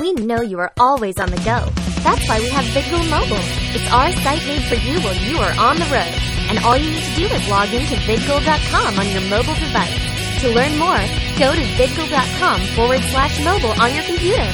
We know you are always on the go. That's why we have VidGoal Mobile. It's our site made for you while you are on the road. And all you need to do is log into vidgoal.com on your mobile device. To learn more, go to vidgoal.com forward slash mobile on your computer.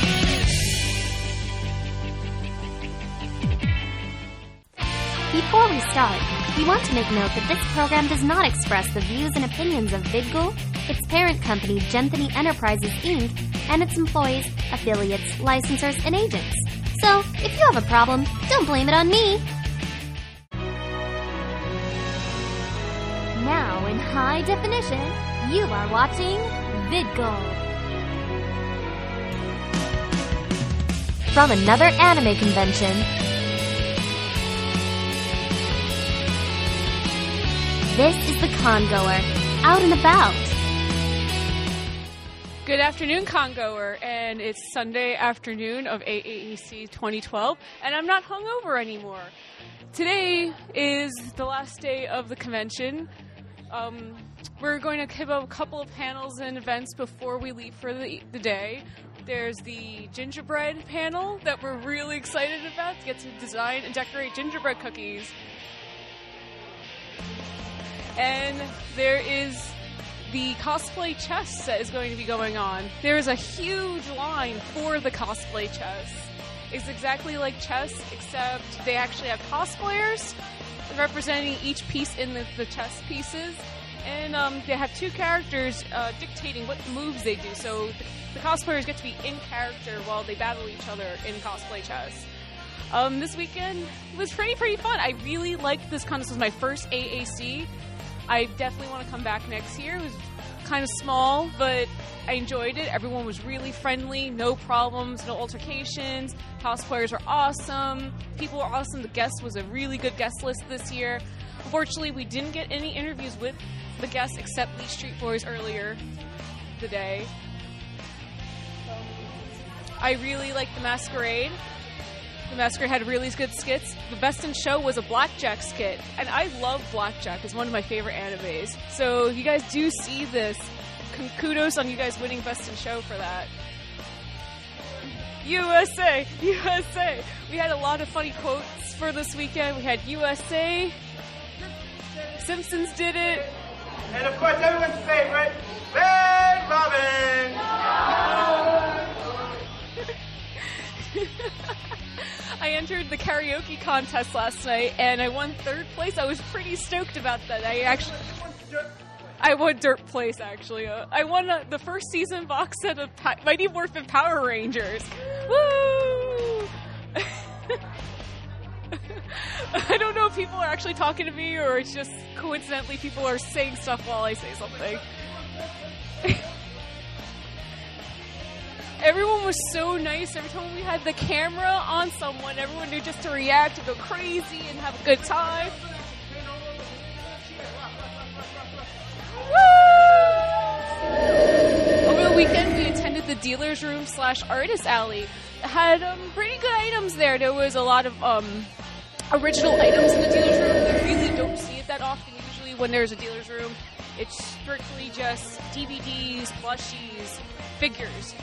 Before we start, we want to make note that this program does not express the views and opinions of VidGoal, its parent company, Genthany Enterprises Inc., and its employees, affiliates, licensors, and agents. So, if you have a problem, don't blame it on me. Now, in high definition, you are watching VidGoal. From another anime convention, this is the Congoer, out and about. Good afternoon, Congoer, and it's Sunday afternoon of AAEC 2012, and I'm not hungover anymore. Today is the last day of the convention. Um, we're going to up a couple of panels and events before we leave for the, the day. There's the gingerbread panel that we're really excited about to get to design and decorate gingerbread cookies. And there is the cosplay chess that is going to be going on. There is a huge line for the cosplay chess. It's exactly like chess, except they actually have cosplayers representing each piece in the, the chess pieces. And um, they have two characters uh, dictating what moves they do. So the, the cosplayers get to be in character while they battle each other in cosplay chess. Um, this weekend was pretty pretty fun. I really liked this con. This was my first AAC. I definitely want to come back next year. It was kind of small, but I enjoyed it. Everyone was really friendly, no problems, no altercations. House players were awesome. People were awesome. The guest was a really good guest list this year. Unfortunately, we didn't get any interviews with the guests except Lee Street Boys earlier today. I really liked the masquerade. The Masquerade had really good skits. The best in show was a Blackjack skit, and I love Blackjack. It's one of my favorite animes. So if you guys do see this, kudos on you guys winning best in show for that. USA, USA. We had a lot of funny quotes for this weekend. We had USA. Simpsons did it. And of course, everyone's favorite, Red Robin. I entered the karaoke contest last night and I won third place. I was pretty stoked about that. I actually. I won dirt place actually. I won uh, the first season box set of Mighty Morphin Power Rangers. Woo! I don't know if people are actually talking to me or it's just coincidentally people are saying stuff while I say something. Was so nice. Every time we had the camera on someone, everyone knew just to react and go crazy and have a good time. Woo! Over the weekend, we attended the dealer's room slash artist alley. Had um, pretty good items there. There was a lot of um, original items in the dealer's room. You really don't see it that often. Usually, when there's a dealer's room, it's strictly just DVDs, plushies, figures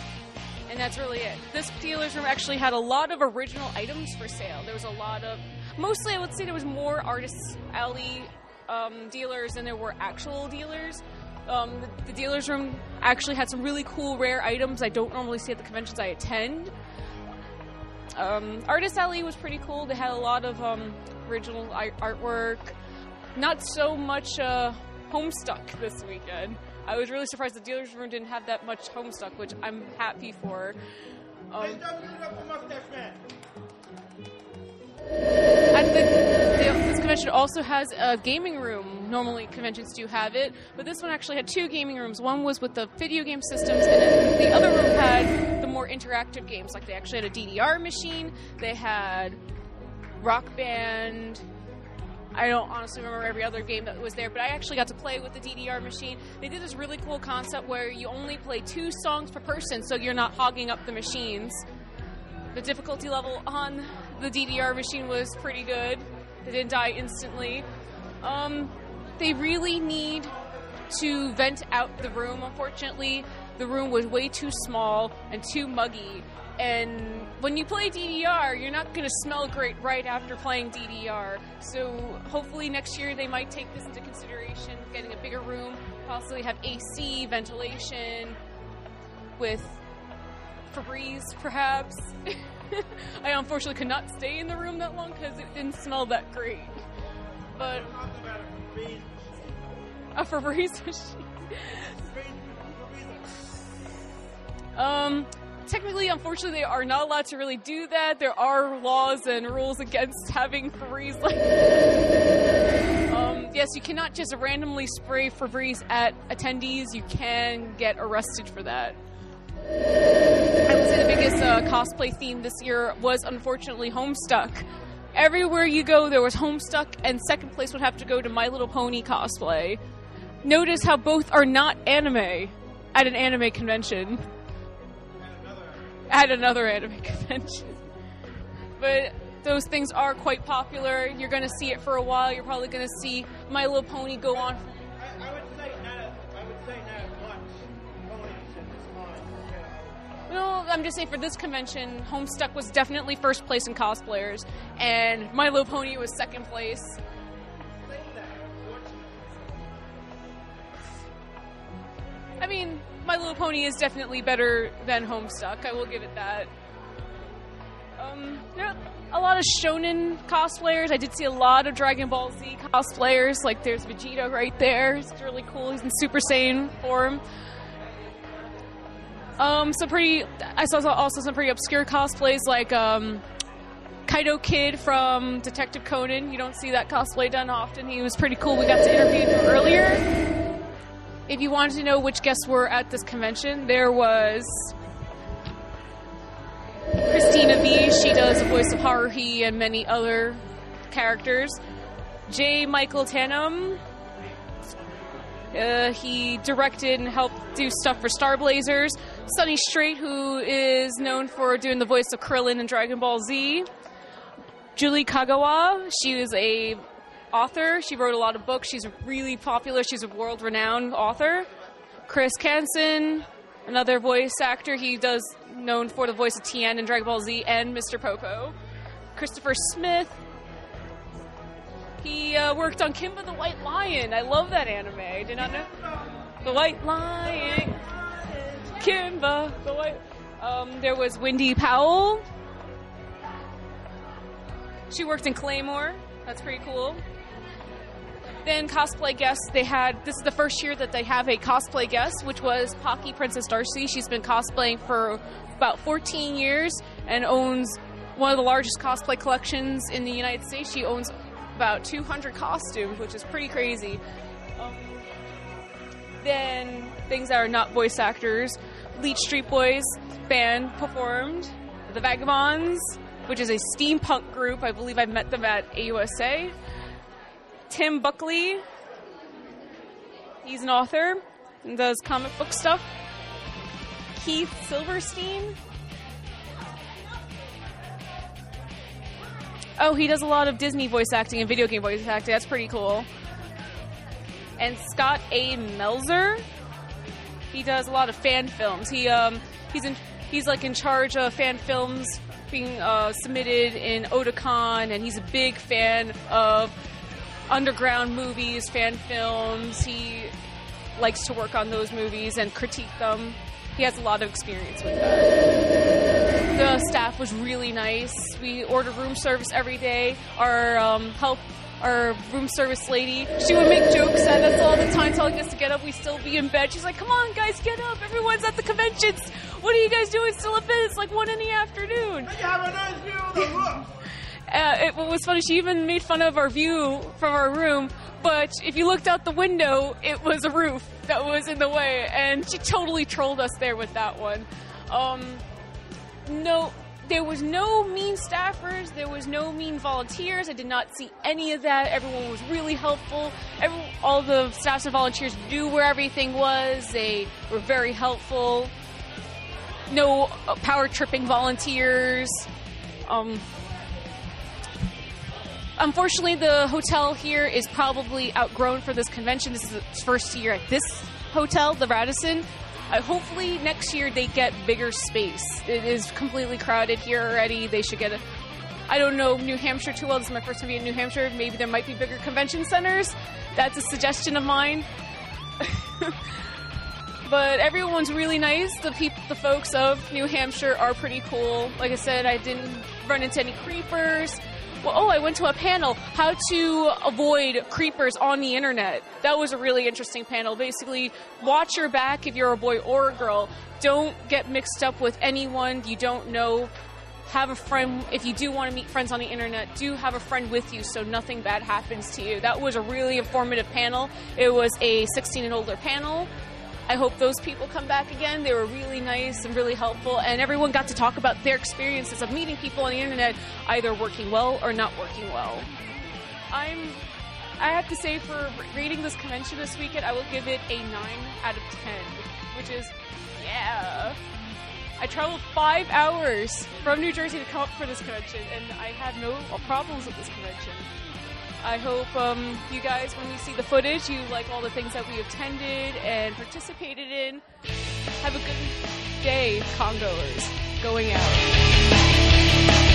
and that's really it. This dealer's room actually had a lot of original items for sale. There was a lot of, mostly I would say there was more artists alley um, dealers than there were actual dealers. Um, the, the, dealer's room actually had some really cool rare items I don't normally see at the conventions I attend. Um, Artist Alley was pretty cool. They had a lot of um, original artwork. Not so much uh, Homestuck this weekend. I was really surprised the dealer's room didn't have that much Homestuck, which I'm happy for. Um, the, the, this convention also has a gaming room. Normally, conventions do have it, but this one actually had two gaming rooms. One was with the video game systems, and the other room had the more interactive games. Like they actually had a DDR machine. They had Rock Band. I don't honestly remember every other game that was there, but I actually got to play with the DDR machine. They did this really cool concept where you only play two songs per person, so you're not hogging up the machines. The difficulty level on the DDR machine was pretty good. They didn't die instantly. Um, they really need to vent out the room. Unfortunately, the room was way too small and too muggy And when you play DDR, you're not going to smell great right after playing DDR. So hopefully next year they might take this into consideration, getting a bigger room, possibly have AC, ventilation, with Febreze perhaps. I unfortunately could not stay in the room that long because it didn't smell that great. But a Febreze machine. um, technically, unfortunately, they are not allowed to really do that. There are laws and rules against having Febreze. Um, yes, you cannot just randomly spray Febreze at attendees. You can get arrested for that. I would say the biggest uh, cosplay theme this year was unfortunately Homestuck. Everywhere you go, there was Homestuck, and second place would have to go to My Little Pony cosplay. Notice how both are not anime at an anime convention. At another anime convention. But those things are quite popular. You're going to see it for a while. You're probably going to see My Little Pony go on. I, I would say not. I would say not much ponies at this time. you know. No, I'm just saying for this convention, Homestuck was definitely first place in cosplayers, and My Little Pony was second place. Say that. Unfortunately. I mean, My Little Pony is definitely better than Homestuck. I will give it that. Um, there are a lot of shonen cosplayers. I did see a lot of Dragon Ball Z cosplayers. Like, there's Vegeta right there. It's really cool. He's in Super Saiyan form. Um, some pretty. I saw also some pretty obscure cosplays like um, Kaito Kid from Detective Conan. You don't see that cosplay done often. He was pretty cool. We got to interview him earlier. If you wanted to know which guests were at this convention, there was Christina Vee. She does the voice of Haruhi and many other characters. J. Michael Tatum. Uh, he directed and helped do stuff for Star Blazers. Sonny Strait, who is known for doing the voice of Krillin in Dragon Ball Z. Julie Kagawa, she is a author. She wrote a lot of books. She's really popular. She's a world-renowned author. Chris Cason, another voice actor. He does known for the voice of Tien in Dragon Ball Z and Mr. Popo. Christopher Smith. He uh, worked on Kimba the White Lion. I love that anime. I did not know. The White Lion. Kimba the White. Um, there was Wendy Powell. She worked in Claymore. That's pretty cool. Then cosplay guests, they had this is the first year that they have a cosplay guest, which was Pocky Princess Darcy. She's been cosplaying for about 14 years and owns one of the largest cosplay collections in the United States. She owns about 200 costumes, which is pretty crazy. Um, then things that are not voice actors, Leech Street Boys band performed. The Vagabonds, which is a steampunk group. I believe I met them at AUSA. Tim Buckley, he's an author and does comic book stuff. Keith Silverstein. Oh, he does a lot of Disney voice acting and video game voice acting. That's pretty cool. And Scott A. Melzer. He does a lot of fan films. He um he's in he's like in charge of fan films being uh, submitted in Otakon, and he's a big fan of underground movies, fan films. He likes to work on those movies and critique them. He has a lot of experience with that. The staff was really nice. We ordered room service every day. Our um, help, our room service lady, she would make jokes at us all the time, telling us to get up. We still be in bed. She's like, "Come on, guys, get up! Everyone's at the conventions. What are you guys doing still in bed? It's like one in the afternoon." Uh, it was funny. She even made fun of our view from our room, but if you looked out the window, it was a roof that was in the way, and she totally trolled us there with that one. Um, no, there was no mean staffers. There was no mean volunteers. I did not see any of that. Everyone was really helpful. Every, all the staffs and volunteers knew where everything was. They were very helpful. No uh, power tripping volunteers. Um, unfortunately, the hotel here is probably outgrown for this convention. This is its first year at this hotel, the Radisson. Uh, hopefully next year they get bigger space. It is completely crowded here already. They should get a. I don't know New Hampshire too well. This is my first time being in New Hampshire. Maybe there might be bigger convention centers. That's a suggestion of mine. but everyone's really nice. The peop- the folks of New Hampshire are pretty cool. Like I said, I didn't run into any creepers. Well, oh, I went to a panel how to avoid creepers on the internet. That was a really interesting panel. Basically, watch your back if you're a boy or a girl. Don't get mixed up with anyone you don't know. Have a friend if you do want to meet friends on the internet. Do have a friend with you so nothing bad happens to you. That was a really informative panel. It was a 16 and older panel. I hope those people come back again. They were really nice and really helpful, and everyone got to talk about their experiences of meeting people on the internet, either working well or not working well. I'm. I have to say, for reading this convention this weekend, I will give it a 9 out of 10, which is, yeah. I traveled five hours from New Jersey to come up for this convention, and I had no problems with this convention. I hope um, you guys, when you see the footage, you like all the things that we attended and participated in. Have a good day, Congoers, going out.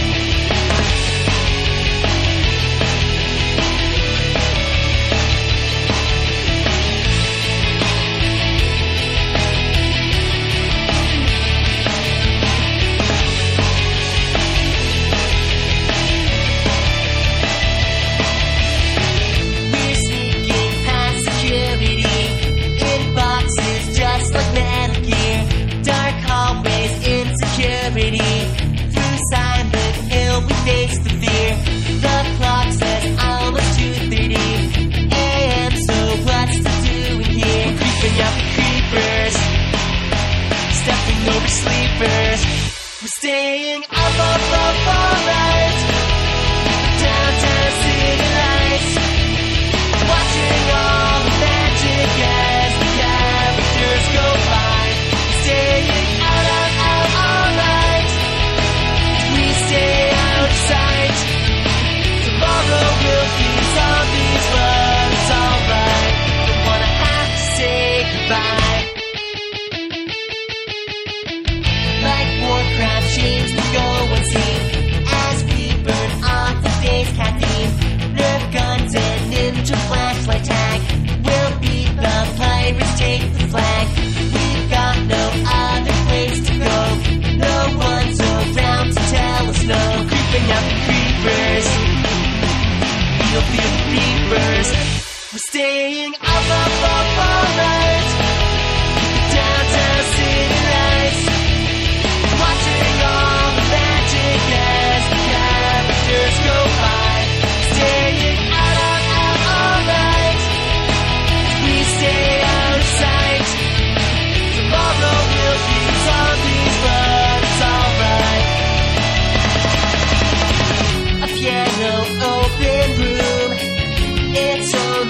Stepping over sleepers. We're staying up, up, up all night. being up, up, up, alright.